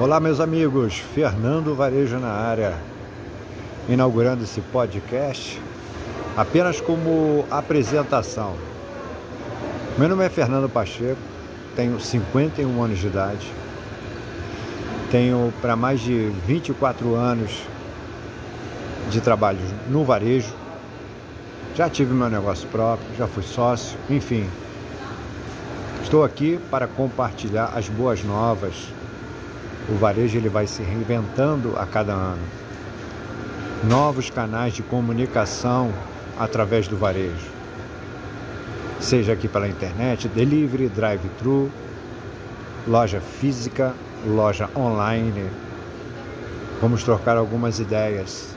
Olá, meus amigos. Fernando Varejo na área, inaugurando esse podcast apenas como apresentação. Meu nome é Fernando Pacheco, tenho 51 anos de idade, tenho para mais de 24 anos de trabalho no varejo, já tive meu negócio próprio, já fui sócio, enfim. Estou aqui para compartilhar as boas novas o varejo ele vai se reinventando a cada ano. Novos canais de comunicação através do varejo. Seja aqui pela internet, delivery, drive-thru, loja física, loja online. Vamos trocar algumas ideias.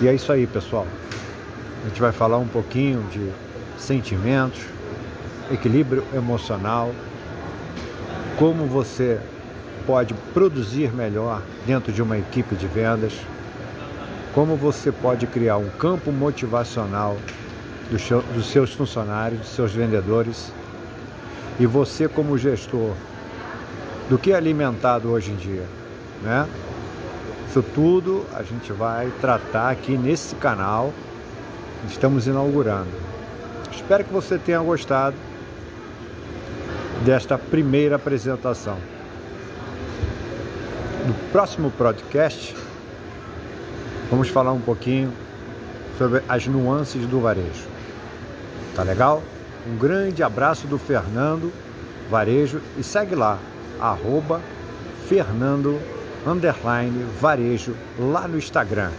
E é isso aí, pessoal. A gente vai falar um pouquinho de sentimentos, equilíbrio emocional, como você pode produzir melhor dentro de uma equipe de vendas, como você pode criar um campo motivacional dos seus funcionários, dos seus vendedores, e você como gestor, do que é alimentado hoje em dia, né? Isso tudo a gente vai tratar aqui nesse canal. Estamos inaugurando. Espero que você tenha gostado desta primeira apresentação. No próximo podcast, vamos falar um pouquinho sobre as nuances do varejo. Tá legal? Um grande abraço do Fernando Varejo e segue lá, arroba Fernando varejo lá no Instagram.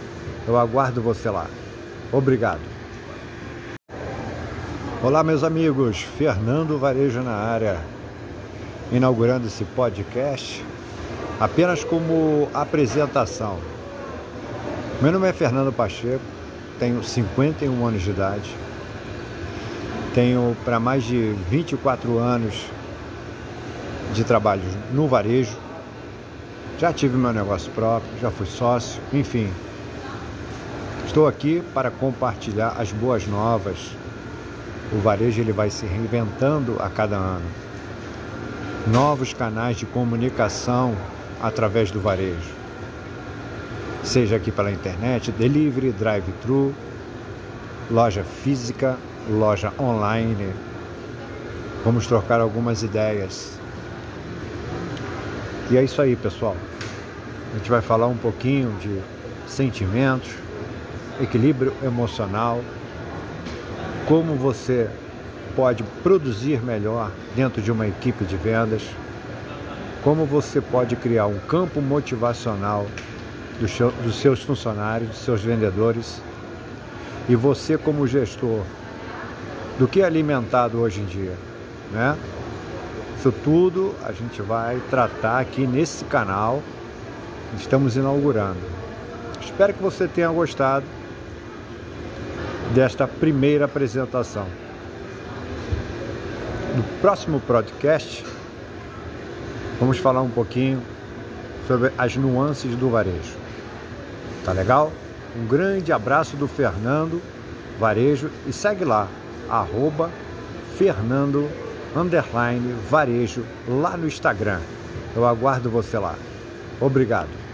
Eu aguardo você lá. Obrigado. Olá, meus amigos. Fernando Varejo na área, inaugurando esse podcast apenas como apresentação. Meu nome é Fernando Pacheco, tenho 51 anos de idade, tenho para mais de 24 anos de trabalho no varejo, já tive meu negócio próprio, já fui sócio, enfim. Estou aqui para compartilhar as boas novas o varejo ele vai se reinventando a cada ano. Novos canais de comunicação através do varejo. Seja aqui pela internet, delivery, drive-thru, loja física, loja online. Vamos trocar algumas ideias. E é isso aí, pessoal. A gente vai falar um pouquinho de sentimentos, equilíbrio emocional, como você pode produzir melhor dentro de uma equipe de vendas, como você pode criar um campo motivacional dos seus funcionários, dos seus vendedores, e você como gestor, do que é alimentado hoje em dia, né? Isso tudo a gente vai tratar aqui nesse canal. Estamos inaugurando. Espero que você tenha gostado desta primeira apresentação. No próximo podcast, vamos falar um pouquinho sobre as nuances do varejo. Tá legal? Um grande abraço do Fernando Varejo e segue lá, arroba Fernando varejo lá no Instagram. Eu aguardo você lá. Obrigado.